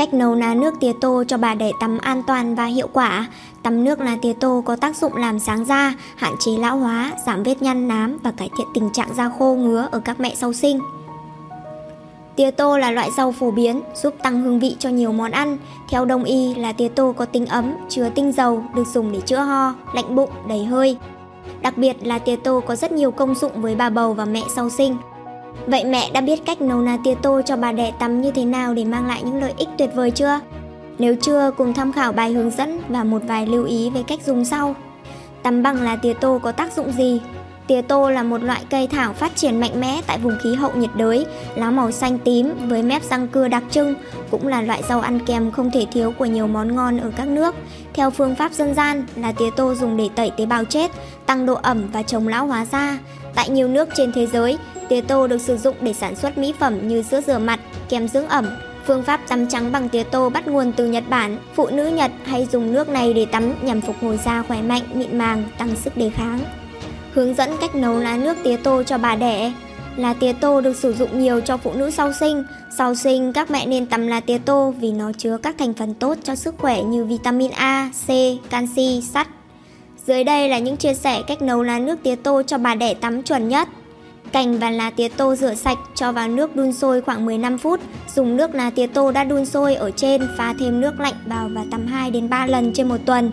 Cách nấu ná nước tía tô cho bà đẻ tắm an toàn và hiệu quả. Tắm nước lá tía tô có tác dụng làm sáng da, hạn chế lão hóa, giảm vết nhăn nám và cải thiện tình trạng da khô ngứa ở các mẹ sau sinh. Tía tô là loại rau phổ biến, giúp tăng hương vị cho nhiều món ăn. Theo đông y là tía tô có tính ấm, chứa tinh dầu, được dùng để chữa ho, lạnh bụng, đầy hơi. Đặc biệt là tía tô có rất nhiều công dụng với bà bầu và mẹ sau sinh. Vậy mẹ đã biết cách nấu nà tía tô cho bà đẻ tắm như thế nào để mang lại những lợi ích tuyệt vời chưa? Nếu chưa, cùng tham khảo bài hướng dẫn và một vài lưu ý về cách dùng sau. Tắm bằng lá tía tô có tác dụng gì? Tía tô là một loại cây thảo phát triển mạnh mẽ tại vùng khí hậu nhiệt đới, lá màu xanh tím với mép răng cưa đặc trưng, cũng là loại rau ăn kèm không thể thiếu của nhiều món ngon ở các nước. Theo phương pháp dân gian là tía tô dùng để tẩy tế bào chết, tăng độ ẩm và chống lão hóa da. Tại nhiều nước trên thế giới, tía tô được sử dụng để sản xuất mỹ phẩm như sữa rửa mặt, kem dưỡng ẩm. Phương pháp tắm trắng bằng tía tô bắt nguồn từ Nhật Bản. Phụ nữ Nhật hay dùng nước này để tắm nhằm phục hồi da khỏe mạnh, mịn màng, tăng sức đề kháng. Hướng dẫn cách nấu lá nước tía tô cho bà đẻ Lá tía tô được sử dụng nhiều cho phụ nữ sau sinh. Sau sinh, các mẹ nên tắm lá tía tô vì nó chứa các thành phần tốt cho sức khỏe như vitamin A, C, canxi, sắt. Dưới đây là những chia sẻ cách nấu lá nước tía tô cho bà đẻ tắm chuẩn nhất. Cành và lá tía tô rửa sạch, cho vào nước đun sôi khoảng 15 phút. Dùng nước lá tía tô đã đun sôi ở trên, pha thêm nước lạnh vào và tắm 2 đến 3 lần trên một tuần.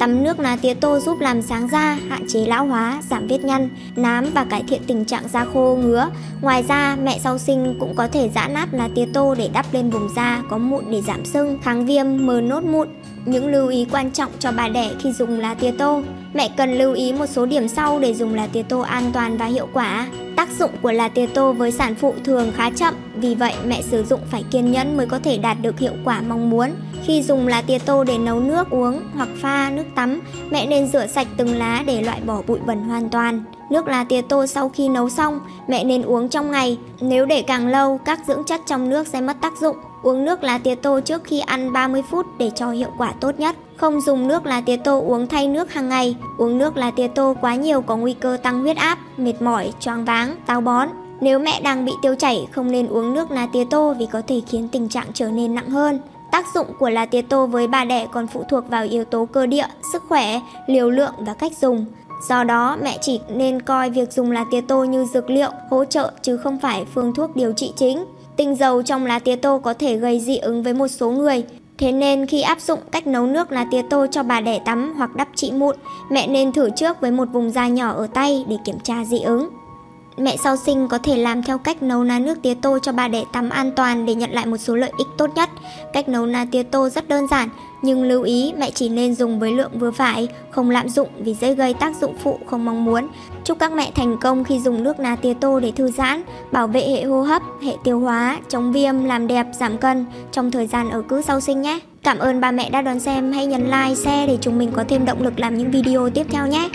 Tắm nước lá tía tô giúp làm sáng da, hạn chế lão hóa, giảm vết nhăn, nám và cải thiện tình trạng da khô ngứa. Ngoài ra, mẹ sau sinh cũng có thể giã nát lá tía tô để đắp lên vùng da có mụn để giảm sưng, kháng viêm, mờ nốt mụn. Những lưu ý quan trọng cho bà đẻ khi dùng lá tía tô. Mẹ cần lưu ý một số điểm sau để dùng lá tía tô an toàn và hiệu quả. Tác dụng của lá tía tô với sản phụ thường khá chậm, vì vậy mẹ sử dụng phải kiên nhẫn mới có thể đạt được hiệu quả mong muốn. Khi dùng lá tía tô để nấu nước uống hoặc pha nước tắm, mẹ nên rửa sạch từng lá để loại bỏ bụi bẩn hoàn toàn. Nước lá tía tô sau khi nấu xong, mẹ nên uống trong ngày. Nếu để càng lâu, các dưỡng chất trong nước sẽ mất tác dụng. Uống nước lá tía tô trước khi ăn 30 phút để cho hiệu quả tốt nhất. Không dùng nước lá tía tô uống thay nước hàng ngày. Uống nước lá tía tô quá nhiều có nguy cơ tăng huyết áp, mệt mỏi, choáng váng, táo bón. Nếu mẹ đang bị tiêu chảy, không nên uống nước lá tía tô vì có thể khiến tình trạng trở nên nặng hơn. Tác dụng của lá tía tô với bà đẻ còn phụ thuộc vào yếu tố cơ địa, sức khỏe, liều lượng và cách dùng. Do đó, mẹ chỉ nên coi việc dùng lá tía tô như dược liệu, hỗ trợ chứ không phải phương thuốc điều trị chính. Tinh dầu trong lá tía tô có thể gây dị ứng với một số người. Thế nên khi áp dụng cách nấu nước lá tía tô cho bà đẻ tắm hoặc đắp trị mụn, mẹ nên thử trước với một vùng da nhỏ ở tay để kiểm tra dị ứng. Mẹ sau sinh có thể làm theo cách nấu ná nước tía tô cho bà đẻ tắm an toàn để nhận lại một số lợi ích tốt nhất. Cách nấu ná tía tô rất đơn giản, nhưng lưu ý mẹ chỉ nên dùng với lượng vừa phải, không lạm dụng vì dễ gây tác dụng phụ không mong muốn. Chúc các mẹ thành công khi dùng nước ná tía tô để thư giãn, bảo vệ hệ hô hấp, hệ tiêu hóa, chống viêm, làm đẹp, giảm cân trong thời gian ở cữ sau sinh nhé. Cảm ơn ba mẹ đã đón xem, hãy nhấn like, share để chúng mình có thêm động lực làm những video tiếp theo nhé.